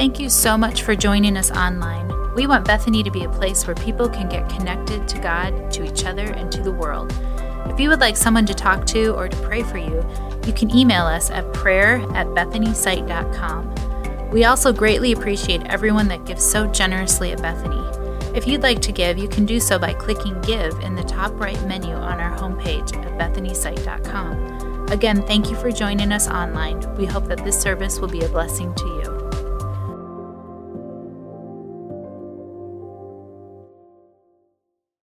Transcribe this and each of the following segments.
Thank you so much for joining us online. We want Bethany to be a place where people can get connected to God, to each other, and to the world. If you would like someone to talk to or to pray for you, you can email us at prayer at bethanysite.com. We also greatly appreciate everyone that gives so generously at Bethany. If you'd like to give, you can do so by clicking Give in the top right menu on our homepage at bethanysite.com. Again, thank you for joining us online. We hope that this service will be a blessing to you.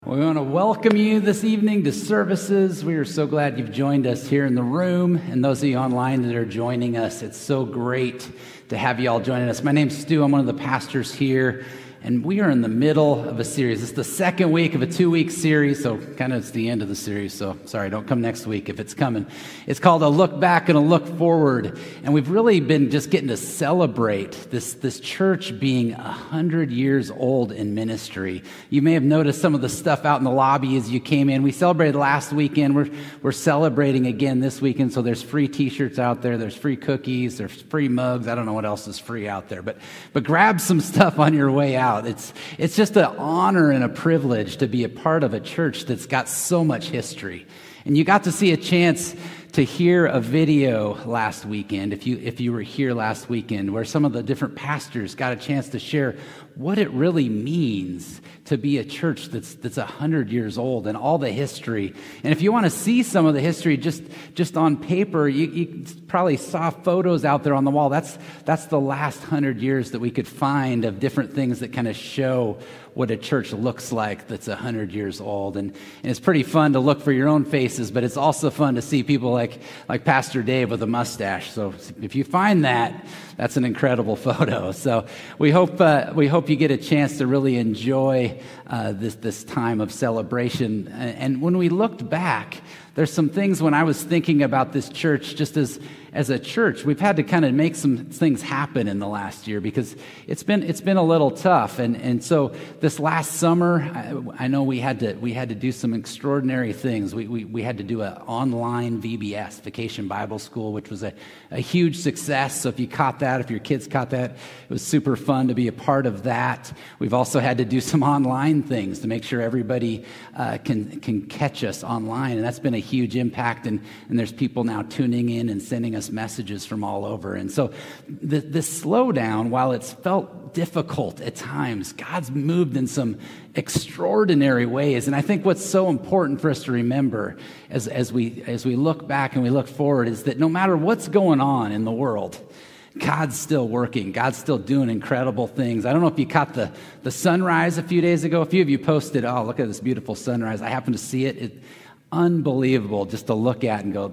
We want to welcome you this evening to services. We are so glad you've joined us here in the room and those of you online that are joining us. It's so great to have you all joining us. My name's Stu. I'm one of the pastors here and we are in the middle of a series. It's the second week of a two week series, so kind of it's the end of the series. So sorry, don't come next week if it's coming. It's called A Look Back and a Look Forward. And we've really been just getting to celebrate this, this church being 100 years old in ministry. You may have noticed some of the stuff out in the lobby as you came in. We celebrated last weekend. We're, we're celebrating again this weekend. So there's free t shirts out there, there's free cookies, there's free mugs. I don't know what else is free out there, but, but grab some stuff on your way out out. It's, it's just an honor and a privilege to be a part of a church that's got so much history. And you got to see a chance to hear a video last weekend, if you, if you were here last weekend, where some of the different pastors got a chance to share what it really means to be a church that's, that's 100 years old and all the history. And if you want to see some of the history just, just on paper, you, you probably saw photos out there on the wall. That's, that's the last 100 years that we could find of different things that kind of show what a church looks like that's 100 years old. And, and, it's pretty fun to look for your own faces, but it's also fun to see people like, like Pastor Dave with a mustache. So if you find that, that's an incredible photo. So we hope, uh, we hope you get a chance to really enjoy uh, this, this time of celebration. And when we looked back, there's some things when I was thinking about this church, just as, as a church, we've had to kind of make some things happen in the last year because it's been, it's been a little tough. And, and so this last summer, I, I know we had, to, we had to do some extraordinary things. We, we, we had to do an online VBS, Vacation Bible School, which was a, a huge success. So if you caught that, if your kids caught that, it was super fun to be a part of that. We've also had to do some online things to make sure everybody uh, can, can catch us online. And that's been a huge impact. And, and there's people now tuning in and sending us messages from all over. And so the, this slowdown, while it's felt difficult at times, God's moved in some extraordinary ways. And I think what's so important for us to remember as, as, we, as we look back and we look forward is that no matter what's going on in the world, God's still working. God's still doing incredible things. I don't know if you caught the, the sunrise a few days ago. A few of you posted, oh, look at this beautiful sunrise. I happened to see it. it unbelievable just to look at and go,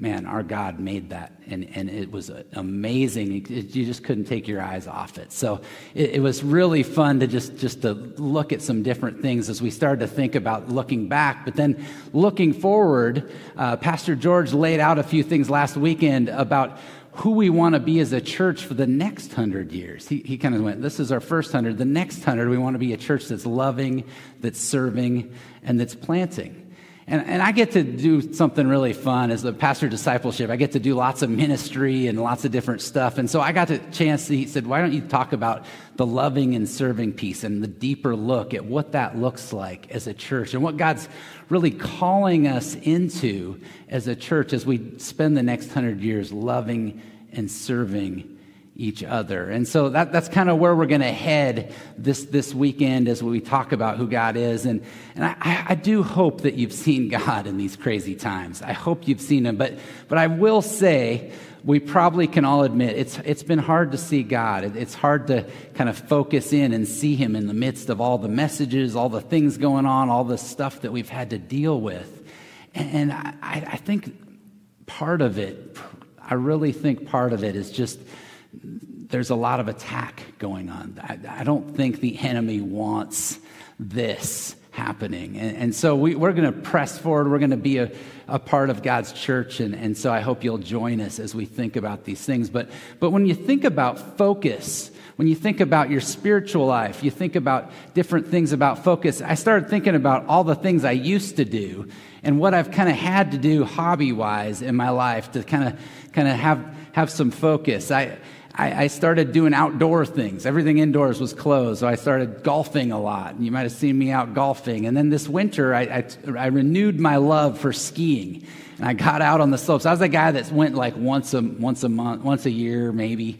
man, our God made that. And, and it was amazing. It, you just couldn't take your eyes off it. So it, it, was really fun to just, just to look at some different things as we started to think about looking back. But then looking forward, uh, Pastor George laid out a few things last weekend about who we want to be as a church for the next hundred years. He, he kind of went, This is our first hundred. The next hundred, we want to be a church that's loving, that's serving, and that's planting. And, and I get to do something really fun as a pastor discipleship. I get to do lots of ministry and lots of different stuff. And so I got the chance, he said, why don't you talk about the loving and serving piece and the deeper look at what that looks like as a church and what God's really calling us into as a church as we spend the next hundred years loving and serving each other. And so that, that's kind of where we're going to head this, this weekend as we talk about who God is. And, and I, I do hope that you've seen God in these crazy times. I hope you've seen him. But, but I will say, we probably can all admit it's, it's been hard to see God. It's hard to kind of focus in and see Him in the midst of all the messages, all the things going on, all the stuff that we've had to deal with. And I, I think part of it, I really think part of it is just there's a lot of attack going on. I, I don't think the enemy wants this happening. And, and so we, are going to press forward. We're going to be a, a part of God's church. And, and so I hope you'll join us as we think about these things. But, but when you think about focus, when you think about your spiritual life, you think about different things about focus. I started thinking about all the things I used to do and what I've kind of had to do hobby wise in my life to kind of kind of have have some focus. I I, I, started doing outdoor things. Everything indoors was closed, so I started golfing a lot. You might have seen me out golfing. And then this winter, I, I, I renewed my love for skiing, and I got out on the slopes. I was a guy that went like once a once a month, once a year, maybe.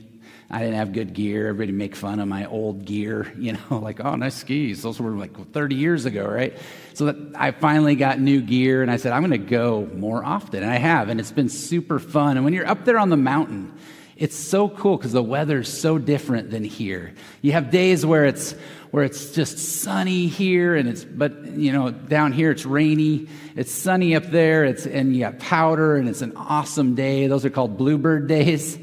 I didn't have good gear. Everybody make fun of my old gear, you know, like, oh, nice skis. Those were like 30 years ago, right? So that I finally got new gear and I said, I'm going to go more often. And I have, and it's been super fun. And when you're up there on the mountain, it's so cool because the weather's so different than here. You have days where it's where it's just sunny here and it's but you know down here it's rainy it's sunny up there it's and you got powder and it's an awesome day those are called bluebird days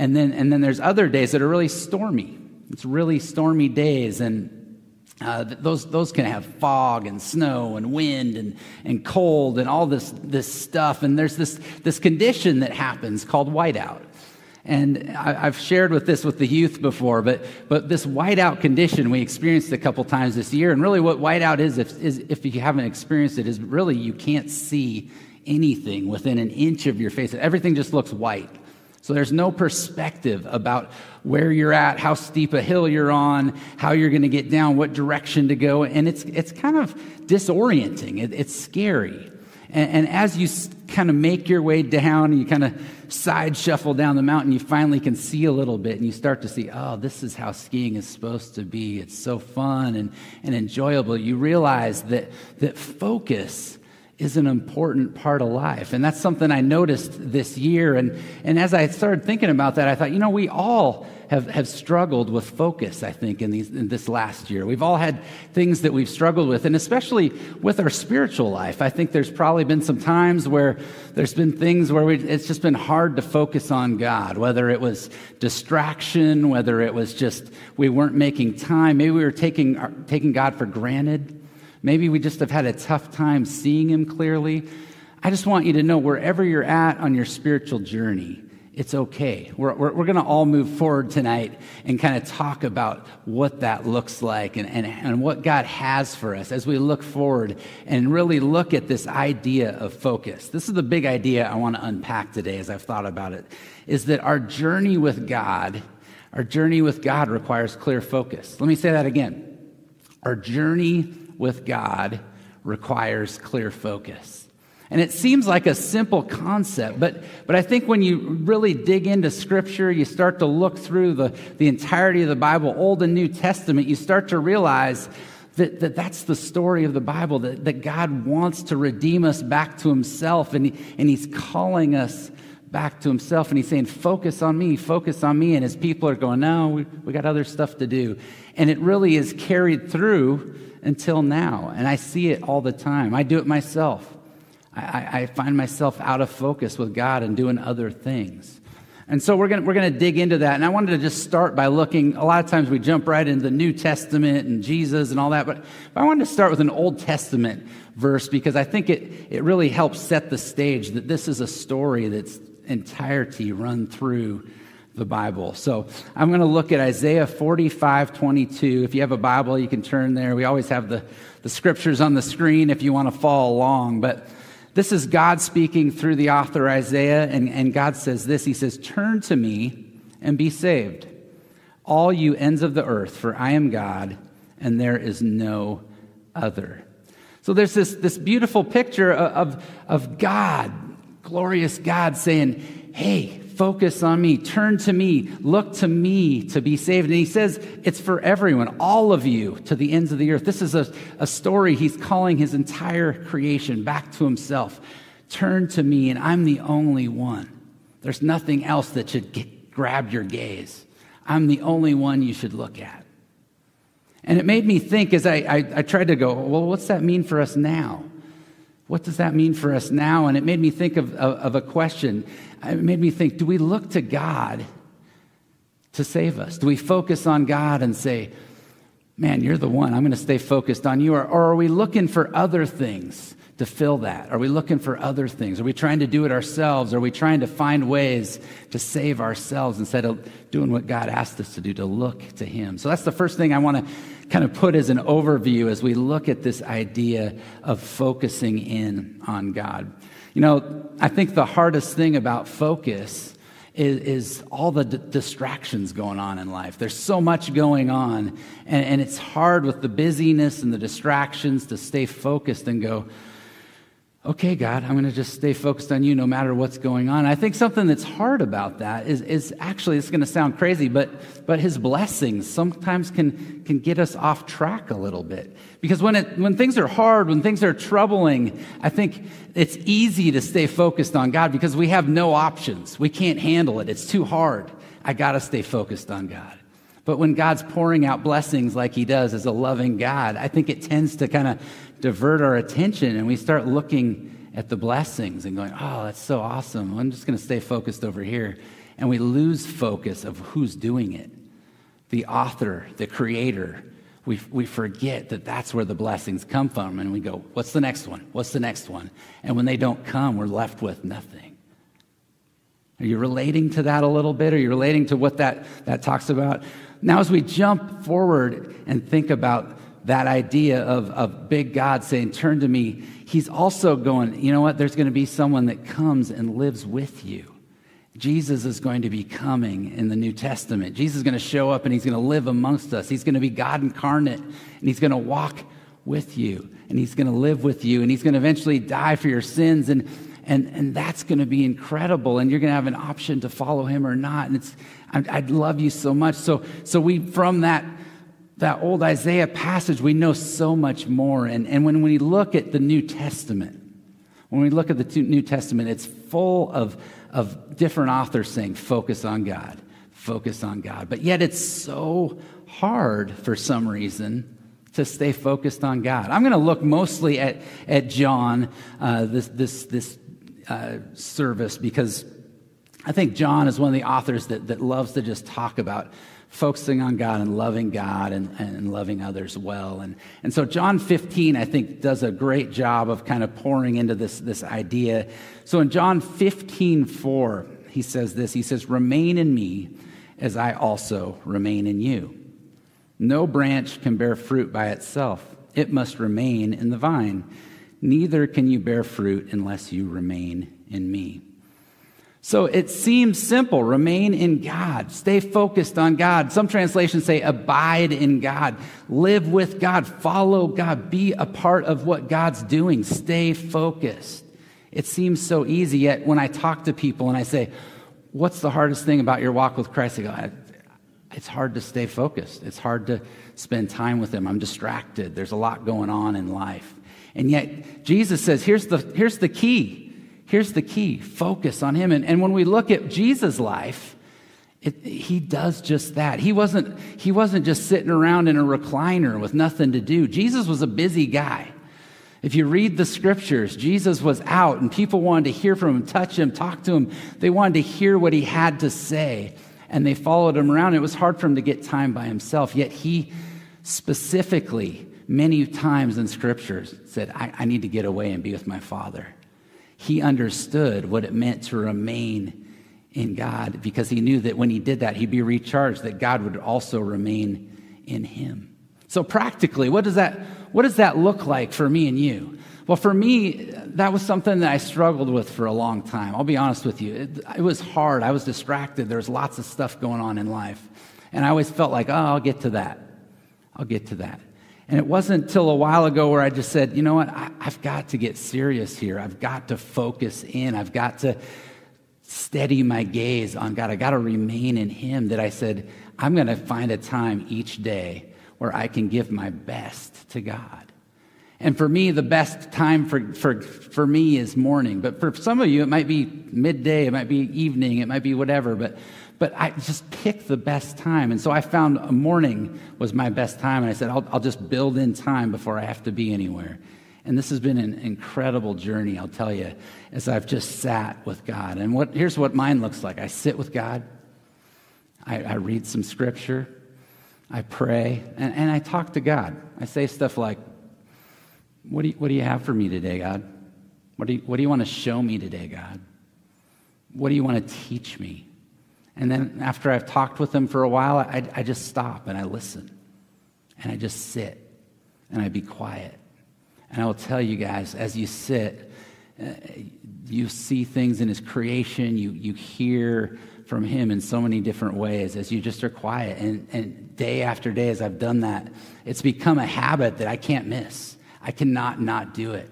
and then, and then there's other days that are really stormy. It's really stormy days, and uh, those, those can have fog and snow and wind and, and cold and all this, this stuff. And there's this, this condition that happens called whiteout. And I, have shared with this with the youth before, but, but this whiteout condition we experienced a couple times this year. And really, what whiteout is, if, is, if you haven't experienced it, is really you can't see anything within an inch of your face. Everything just looks white. So there's no perspective about where you're at, how steep a hill you're on, how you're going to get down, what direction to go. And it's, it's kind of disorienting. It, it's scary. And, and, as you kind of make your way down and you kind of side shuffle down the mountain, you finally can see a little bit and you start to see, oh, this is how skiing is supposed to be. It's so fun and, and enjoyable. You realize that, that focus is an important part of life. And that's something I noticed this year. And, and as I started thinking about that, I thought, you know, we all have, have struggled with focus, I think, in, these, in this last year. We've all had things that we've struggled with, and especially with our spiritual life. I think there's probably been some times where there's been things where we, it's just been hard to focus on God, whether it was distraction, whether it was just we weren't making time. Maybe we were taking, taking God for granted. Maybe we just have had a tough time seeing Him clearly. I just want you to know wherever you're at on your spiritual journey, it's okay. We're, we're, we're going to all move forward tonight and kind of talk about what that looks like and, and, and what God has for us as we look forward and really look at this idea of focus. This is the big idea I want to unpack today as I've thought about it is that our journey with God, our journey with God requires clear focus. Let me say that again. Our journey with God requires clear focus. And it seems like a simple concept, but, but I think when you really dig into Scripture, you start to look through the, the entirety of the Bible, Old and New Testament, you start to realize that, that that's the story of the Bible, that, that God wants to redeem us back to Himself, and, he, and He's calling us back to Himself, and He's saying, Focus on me, focus on me. And His people are going, No, we, we got other stuff to do. And it really is carried through until now. And I see it all the time. I do it myself. I, I find myself out of focus with God and doing other things. And so we're going we're to dig into that. And I wanted to just start by looking. A lot of times we jump right into the New Testament and Jesus and all that. But, but I wanted to start with an Old Testament verse because I think it, it really helps set the stage that this is a story that's entirety run through the Bible. So I'm going to look at Isaiah 45 22. If you have a Bible, you can turn there. We always have the, the scriptures on the screen if you want to follow along. But this is God speaking through the author Isaiah, and, and God says this He says, Turn to me and be saved, all you ends of the earth, for I am God, and there is no other. So there's this, this beautiful picture of, of, of God, glorious God, saying, Hey, focus on me, turn to me, look to me to be saved. And he says it's for everyone, all of you to the ends of the earth. This is a, a story he's calling his entire creation back to himself. Turn to me, and I'm the only one. There's nothing else that should get, grab your gaze. I'm the only one you should look at. And it made me think as I, I, I tried to go, well, what's that mean for us now? What does that mean for us now? And it made me think of, of, of a question it made me think do we look to God to save us? Do we focus on God and say, man, you're the one, I'm going to stay focused on you? Or, or are we looking for other things to fill that? Are we looking for other things? Are we trying to do it ourselves? Are we trying to find ways to save ourselves instead of doing what God asked us to do, to look to Him? So that's the first thing I want to kind of put as an overview as we look at this idea of focusing in on God. You know, I think the hardest thing about focus is, is all the d- distractions going on in life. There's so much going on, and, and it's hard with the busyness and the distractions to stay focused and go, okay, God, I'm going to just stay focused on you no matter what's going on. I think something that's hard about that is, is actually, it's going to sound crazy, but, but his blessings sometimes can, can get us off track a little bit. Because when, it, when things are hard, when things are troubling, I think it's easy to stay focused on God because we have no options. We can't handle it. It's too hard. I got to stay focused on God. But when God's pouring out blessings like he does as a loving God, I think it tends to kind of divert our attention and we start looking at the blessings and going, oh, that's so awesome. I'm just going to stay focused over here. And we lose focus of who's doing it the author, the creator. We, we forget that that's where the blessings come from. And we go, what's the next one? What's the next one? And when they don't come, we're left with nothing. Are you relating to that a little bit? Are you relating to what that, that talks about? Now, as we jump forward and think about that idea of, of big God saying, Turn to me, he's also going, You know what? There's going to be someone that comes and lives with you. Jesus is going to be coming in the New Testament. Jesus is going to show up and he's going to live amongst us. He's going to be God incarnate and he's going to walk with you and he's going to live with you and he's going to eventually die for your sins. And, and, and that's going to be incredible. And you're going to have an option to follow him or not. And it's, I, I love you so much. So, so we, from that, that old Isaiah passage, we know so much more. And, and when we look at the New Testament, when we look at the New Testament, it's full of, of different authors saying, focus on God, focus on God. But yet it's so hard for some reason to stay focused on God. I'm going to look mostly at, at John, uh, this, this, this uh, service, because I think John is one of the authors that, that loves to just talk about focusing on God and loving God and, and loving others well. And, and so John 15, I think, does a great job of kind of pouring into this, this idea. So in John 15, 4, he says this He says, Remain in me as I also remain in you. No branch can bear fruit by itself, it must remain in the vine. Neither can you bear fruit unless you remain in me. So it seems simple. Remain in God. Stay focused on God. Some translations say abide in God. Live with God. Follow God. Be a part of what God's doing. Stay focused. It seems so easy, yet when I talk to people and I say, What's the hardest thing about your walk with Christ? They go, It's hard to stay focused. It's hard to spend time with Him. I'm distracted. There's a lot going on in life. And yet, Jesus says, Here's the, here's the key Here's the key focus on Him. And, and when we look at Jesus' life, it, he does just that. He wasn't, he wasn't just sitting around in a recliner with nothing to do. Jesus was a busy guy. If you read the scriptures, Jesus was out and people wanted to hear from him, touch him, talk to him. They wanted to hear what he had to say and they followed him around. It was hard for him to get time by himself, yet he specifically, many times in scriptures, said, I, I need to get away and be with my father he understood what it meant to remain in God because he knew that when he did that, he'd be recharged, that God would also remain in him. So, practically, what does that, what does that look like for me and you? Well, for me, that was something that I struggled with for a long time. I'll be honest with you. It, it was hard. I was distracted. There was lots of stuff going on in life. And I always felt like, oh, I'll get to that. I'll get to that. And it wasn't until a while ago where I just said, you know what, I, have got to get serious here. I've got to focus in. I've got to steady my gaze on God. I got to remain in Him. That I said, I'm going to find a time each day where I can give my best to God. And for me, the best time for, for, for me is morning. But for some of you, it might be midday, it might be evening, it might be whatever. But but I just picked the best time. And so I found a morning was my best time. And I said, I'll, I'll just build in time before I have to be anywhere. And this has been an incredible journey, I'll tell you, as I've just sat with God. And what, here's what mine looks like I sit with God, I, I read some scripture, I pray, and, and I talk to God. I say stuff like, what do, you, what do you have for me today, God? What do, you, what do you want to show me today, God? What do you want to teach me? And then after I've talked with them for a while, I, I just stop and I listen. And I just sit and I be quiet. And I will tell you guys, as you sit, uh, you see things in his creation, you, you hear from Him in so many different ways as you just are quiet. And, and day after day, as I've done that, it's become a habit that I can't miss. I cannot not do it.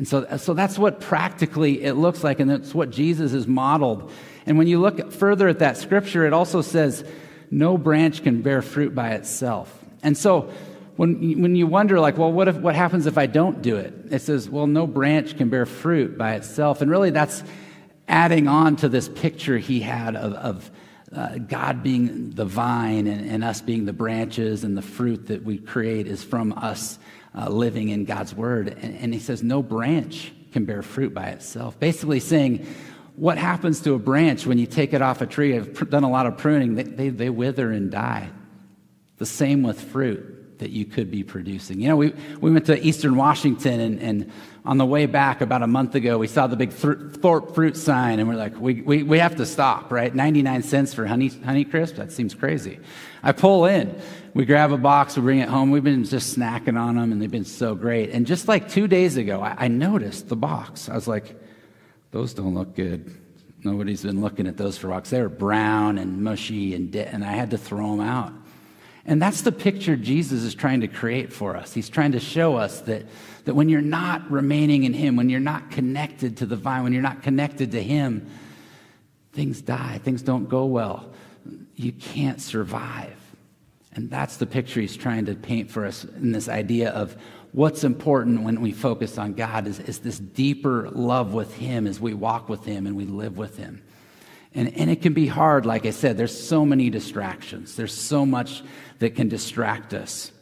And so, so that's what practically it looks like, and that's what Jesus has modeled. And when you look further at that scripture, it also says, no branch can bear fruit by itself. And so when, when you wonder, like, well, what, if, what happens if I don't do it? It says, well, no branch can bear fruit by itself. And really, that's adding on to this picture he had of, of uh, God being the vine and, and, us being the branches, and the fruit that we create is from us uh, living in God's word. And, and, he says, no branch can bear fruit by itself. Basically, saying, what happens to a branch when you take it off a tree? I've done a lot of pruning, they, they, they wither and die. The same with fruit that you could be producing. You know, we, we went to Eastern Washington, and, and on the way back about a month ago, we saw the big Thorp fruit sign, and we're like, we, we, we have to stop, right? 99 cents for honey, honey crisp? That seems crazy. I pull in, we grab a box, we bring it home. We've been just snacking on them, and they've been so great. And just like two days ago, I, I noticed the box. I was like, those don't look good. Nobody's been looking at those for rocks. They were brown and mushy, and, de- and I had to throw them out. And that's the picture Jesus is trying to create for us. He's trying to show us that, that when you're not remaining in Him, when you're not connected to the vine, when you're not connected to Him, things die, things don't go well. You can't survive. And that's the picture He's trying to paint for us in this idea of what's important when we focus on God is, is this deeper love with Him as we walk with Him and we live with Him. And, and it can be hard, like I said, there's so many distractions, there's so much that can distract us.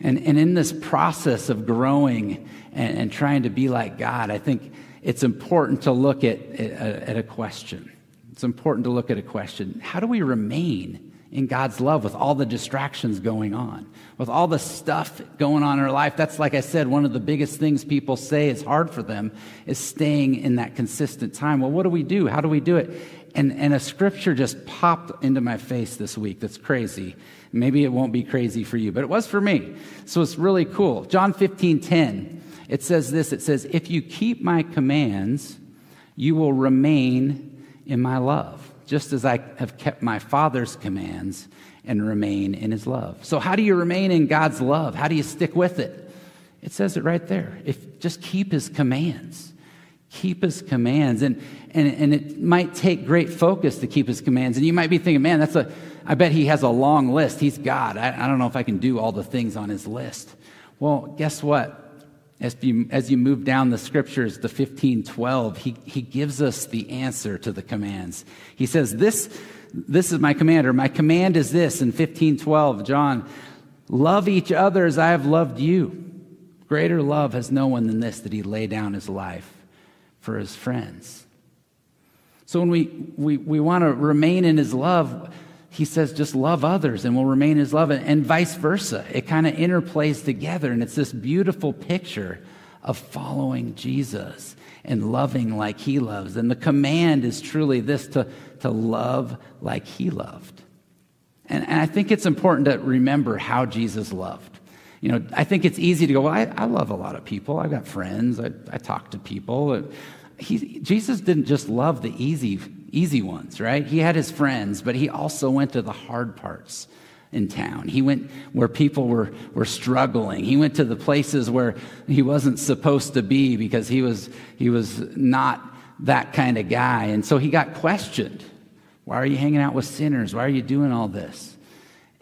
And, and in this process of growing and, and trying to be like God, I think it's important to look at, at, at a question. It's important to look at a question. How do we remain in God's love with all the distractions going on, with all the stuff going on in our life. That's, like I said, one of the biggest things people say is hard for them is staying in that consistent time. Well, what do we do? How do we do it? And, and a scripture just popped into my face this week that's crazy. Maybe it won't be crazy for you, but it was for me. So it's really cool. John 15 10, it says this it says, If you keep my commands, you will remain in my love just as I have kept my Father's commands and remain in his love. So, how do you remain in God's love? How do you stick with it? It says it right there. If just keep his commands. Keep his commands. And, and, and it might take great focus to keep his commands. And you might be thinking, man, that's a, I bet he has a long list. He's God. I, I don't know if I can do all the things on his list. Well, guess what? As you, as you move down the scriptures, the 1512, he, he gives us the answer to the commands. He says, This, this is my commander. my command is this in 1512, John, love each other as I have loved you. Greater love has no one than this, that he lay down his life for his friends. So when we, we, we want to remain in his love, he says, just love others and we'll remain his love, and vice versa. It kind of interplays together, and it's this beautiful picture of following Jesus and loving like he loves. And the command is truly this to, to love like he loved. And, and I think it's important to remember how Jesus loved. You know, I think it's easy to go, well, I, I love a lot of people. I've got friends. I, I talk to people. He, Jesus didn't just love the easy easy ones, right? He had his friends, but he also went to the hard parts in town. He went where people were, were struggling. He went to the places where he wasn't supposed to be because he was, he was not that kind of guy. And so he got questioned. Why are you hanging out with sinners? Why are you doing all this?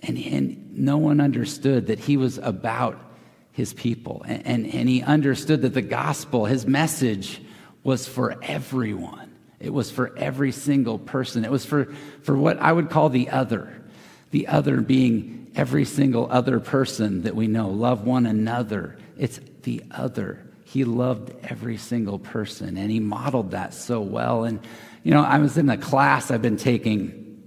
And, and no one understood that he was about his people. And, and, and he understood that the gospel, his message, was for everyone. It was for every single person. It was for, for what I would call the other. The other being every single other person that we know. Love one another. It's the other. He loved every single person, and he modeled that so well. And, you know, I was in a class I've been taking,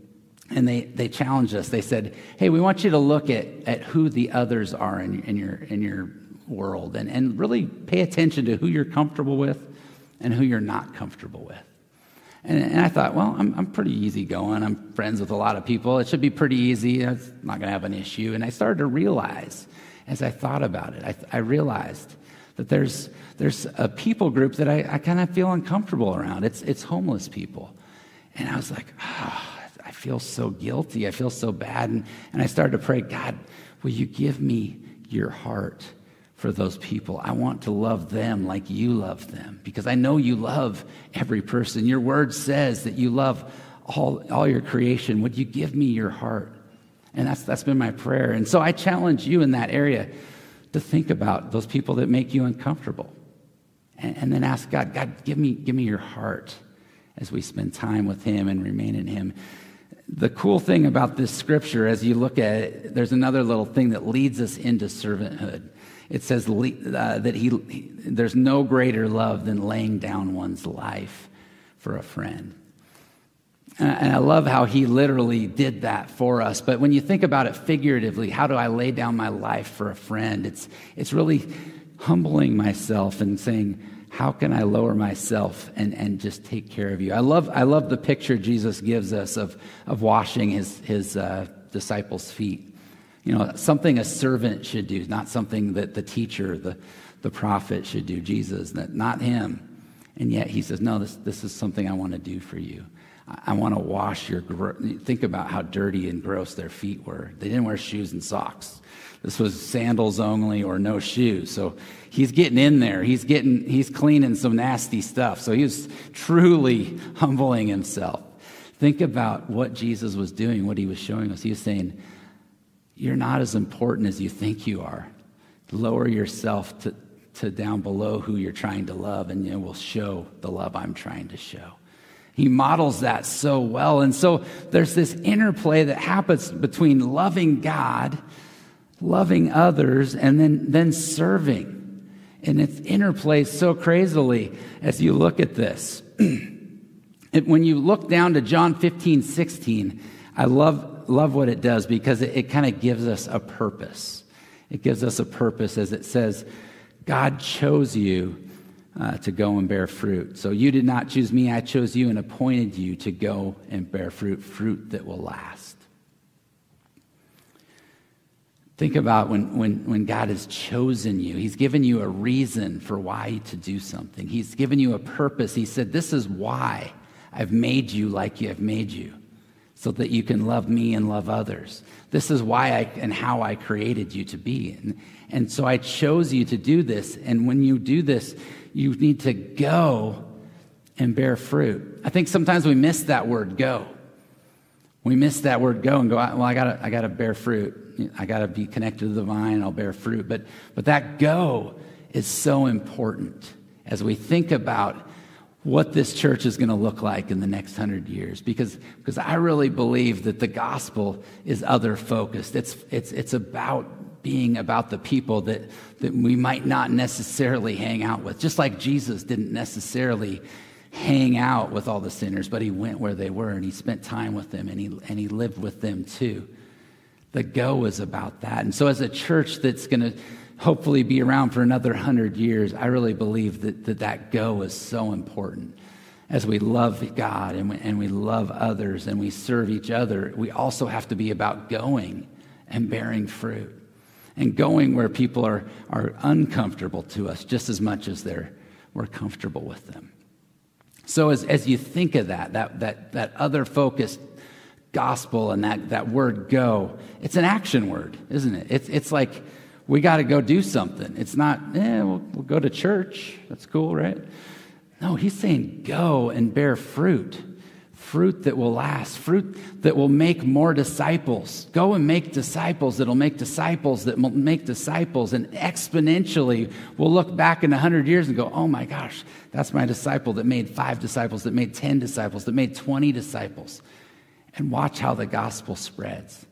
and they, they challenged us. They said, hey, we want you to look at, at who the others are in, in, your, in your world and, and really pay attention to who you're comfortable with and who you're not comfortable with. And, and I thought, well, I'm, I'm pretty easygoing. I'm friends with a lot of people. It should be pretty easy. It's not going to have an issue. And I started to realize, as I thought about it, I, I realized that there's, there's a people group that I, I kind of feel uncomfortable around. It's, it's homeless people. And I was like, oh, feel so guilty. I feel so bad. And, and I started to pray, God, will you give me your heart for those people? I want to love them like you love them because I know you love every person. Your word says that you love all, all your creation. Would you give me your heart? And that's, that's been my prayer. And so I challenge you in that area to think about those people that make you uncomfortable. And, and then ask God, God, give me, give me your heart as we spend time with Him and remain in Him. The cool thing about this scripture, as you look at it, there's another little thing that leads us into servanthood. It says uh, that he, he, there's no greater love than laying down one's life for a friend. And I love how he literally did that for us. But when you think about it figuratively, how do I lay down my life for a friend? It's, it's really humbling myself and saying, how can I lower myself and, and just take care of you? I love, I love the picture Jesus gives us of, of washing his, his uh, disciples' feet. You know, something a servant should do, not something that the teacher, the, the prophet should do, Jesus, not him. And yet he says, No, this, this is something I want to do for you. I want to wash your. Think about how dirty and gross their feet were. They didn't wear shoes and socks. This was sandals only or no shoes. So he's getting in there. He's getting. He's cleaning some nasty stuff. So he was truly humbling himself. Think about what Jesus was doing, what he was showing us. He was saying, "You're not as important as you think you are. Lower yourself to, to down below who you're trying to love, and it will show the love I'm trying to show." He models that so well. And so there's this interplay that happens between loving God, loving others, and then, then serving. And it's interplays so crazily as you look at this. when you look down to John 15, 16, I love, love what it does because it, it kind of gives us a purpose. It gives us a purpose as it says, God chose you uh, to go and bear fruit. So you did not choose me, I chose you and appointed you to go and bear fruit, fruit that will last. Think about when, when, when God has chosen you. He's given you a reason for why to do something. He's given you a purpose. He said, This is why I've made you like you I've made you, so that you can love me and love others. This is why I and how I created you to be. And, and so I chose you to do this. And when you do this, you need to go and bear fruit. I think sometimes we miss that word go. We miss that word go and go, well, I gotta, I gotta bear fruit. I gotta be connected to the vine, I'll bear fruit. But, but that go is so important as we think about what this church is going to look like in the next hundred years because, because I really believe that the gospel is other focused. It's, it's, it's about being about the people that, that we might not necessarily hang out with. Just like Jesus didn't necessarily hang out with all the sinners, but he went where they were and he spent time with them and he, and he lived with them too. The go is about that. And so, as a church that's going to hopefully be around for another hundred years, I really believe that, that that go is so important. As we love God and we, and we love others and we serve each other, we also have to be about going and bearing fruit and going where people are, are uncomfortable to us just as much as they're, we're comfortable with them. So as, as you think of that, that, that, that other focused gospel and that, that word go, it's an action word, isn't it? It's, it's like we got to go do something. It's not, eh, we'll, we'll go to church. That's cool, right? No, he's saying go and bear fruit fruit that will last, fruit that will make more disciples. Go and make disciples that'll make disciples that will make disciples. And exponentially, we'll look back in 100 years and go, oh my gosh, that's my disciple that made five disciples, that made 10 disciples, that made 20 disciples. And watch how the gospel spreads.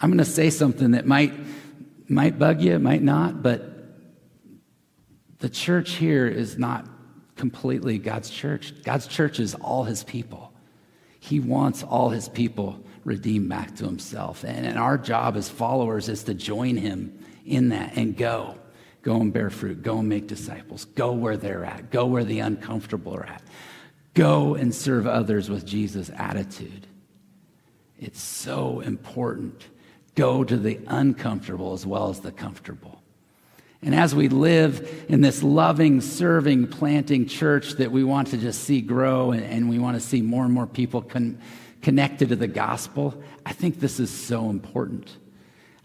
I'm going to say something that might, might bug you, it might not, but the church here is not completely God's church. God's church is all his people. He wants all his people redeemed back to himself. And, and our job as followers is to join him in that and go. Go and bear fruit. Go and make disciples. Go where they're at. Go where the uncomfortable are at. Go and serve others with Jesus' attitude. It's so important. Go to the uncomfortable as well as the comfortable. And as we live in this loving, serving, planting church that we want to just see grow and, and we want to see more and more people con- connected to the gospel, I think this is so important.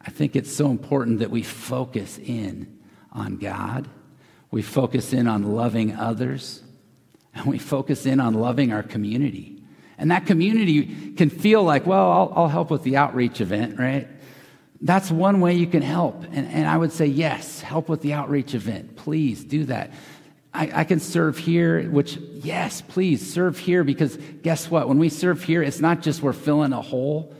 I think it's so important that we focus in on God, we focus in on loving others, and we focus in on loving our community. And that community can feel like, well, I'll, I'll help with the outreach event, right? That's one way you can help. And, and I would say, yes, help with the outreach event. Please do that. I, I, can serve here, which, yes, please serve here because guess what? When we serve here, it's not just we're filling a hole,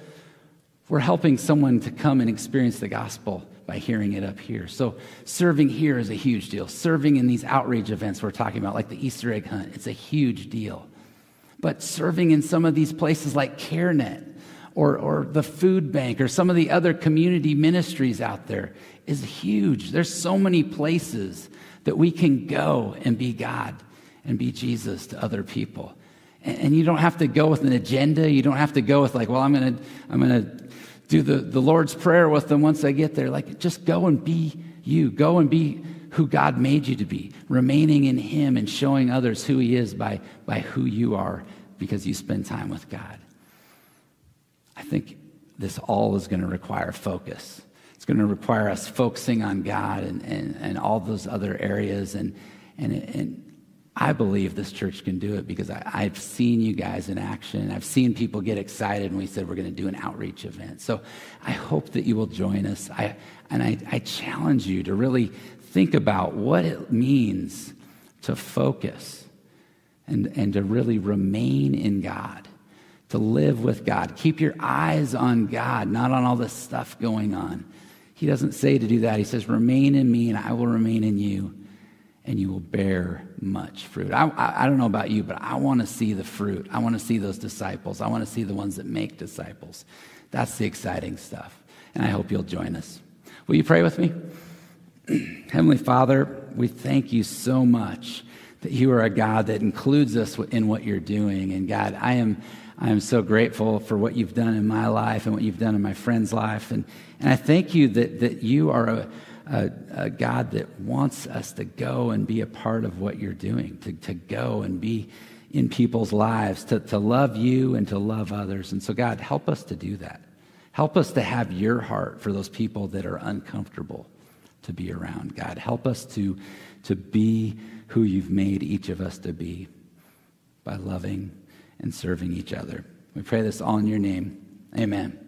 we're helping someone to come and experience the gospel by hearing it up here. So, serving here is a huge deal. Serving in these outreach events we're talking about, like the Easter egg hunt, it's a huge deal. But serving in some of these places like CareNet or, or the food bank or some of the other community ministries out there is huge. There's so many places that we can go and be God and be Jesus to other people. And, and you don't have to go with an agenda. You don't have to go with like, well, I'm going to, I'm going to do the, the Lord's Prayer with them once I get there. Like, just go and be you. Go and be who God made you to be, remaining in Him and showing others who He is by, by who you are because you spend time with God. I think this all is going to require focus. It's going to require us focusing on God and, and, and all those other areas. And, and, and I believe this church can do it because I, have seen you guys in action. I've seen people get excited when we said we're going to do an outreach event. So I hope that you will join us. I, and I, I challenge you to really think about what it means to focus and, and to really remain in God to live with God. Keep your eyes on God, not on all this stuff going on. He doesn't say to do that. He says, Remain in me, and I will remain in you, and you will bear much fruit. I, I, I don't know about you, but I want to see the fruit. I want to see those disciples. I want to see the ones that make disciples. That's the exciting stuff. And I hope you'll join us. Will you pray with me? Heavenly Father, we thank you so much that you are a God that includes us in what you're doing. And God, I am I am so grateful for what you've done in my life and what you've done in my friend's life. And, and I thank you that, that you are a, a, a, God that wants us to go and be a part of what you're doing, to, to go and be in people's lives, to, to love you and to love others. And so, God, help us to do that. Help us to have your heart for those people that are uncomfortable to be around. God, help us to, to be who you've made each of us to be by loving and serving each other. We pray this all in your name. Amen.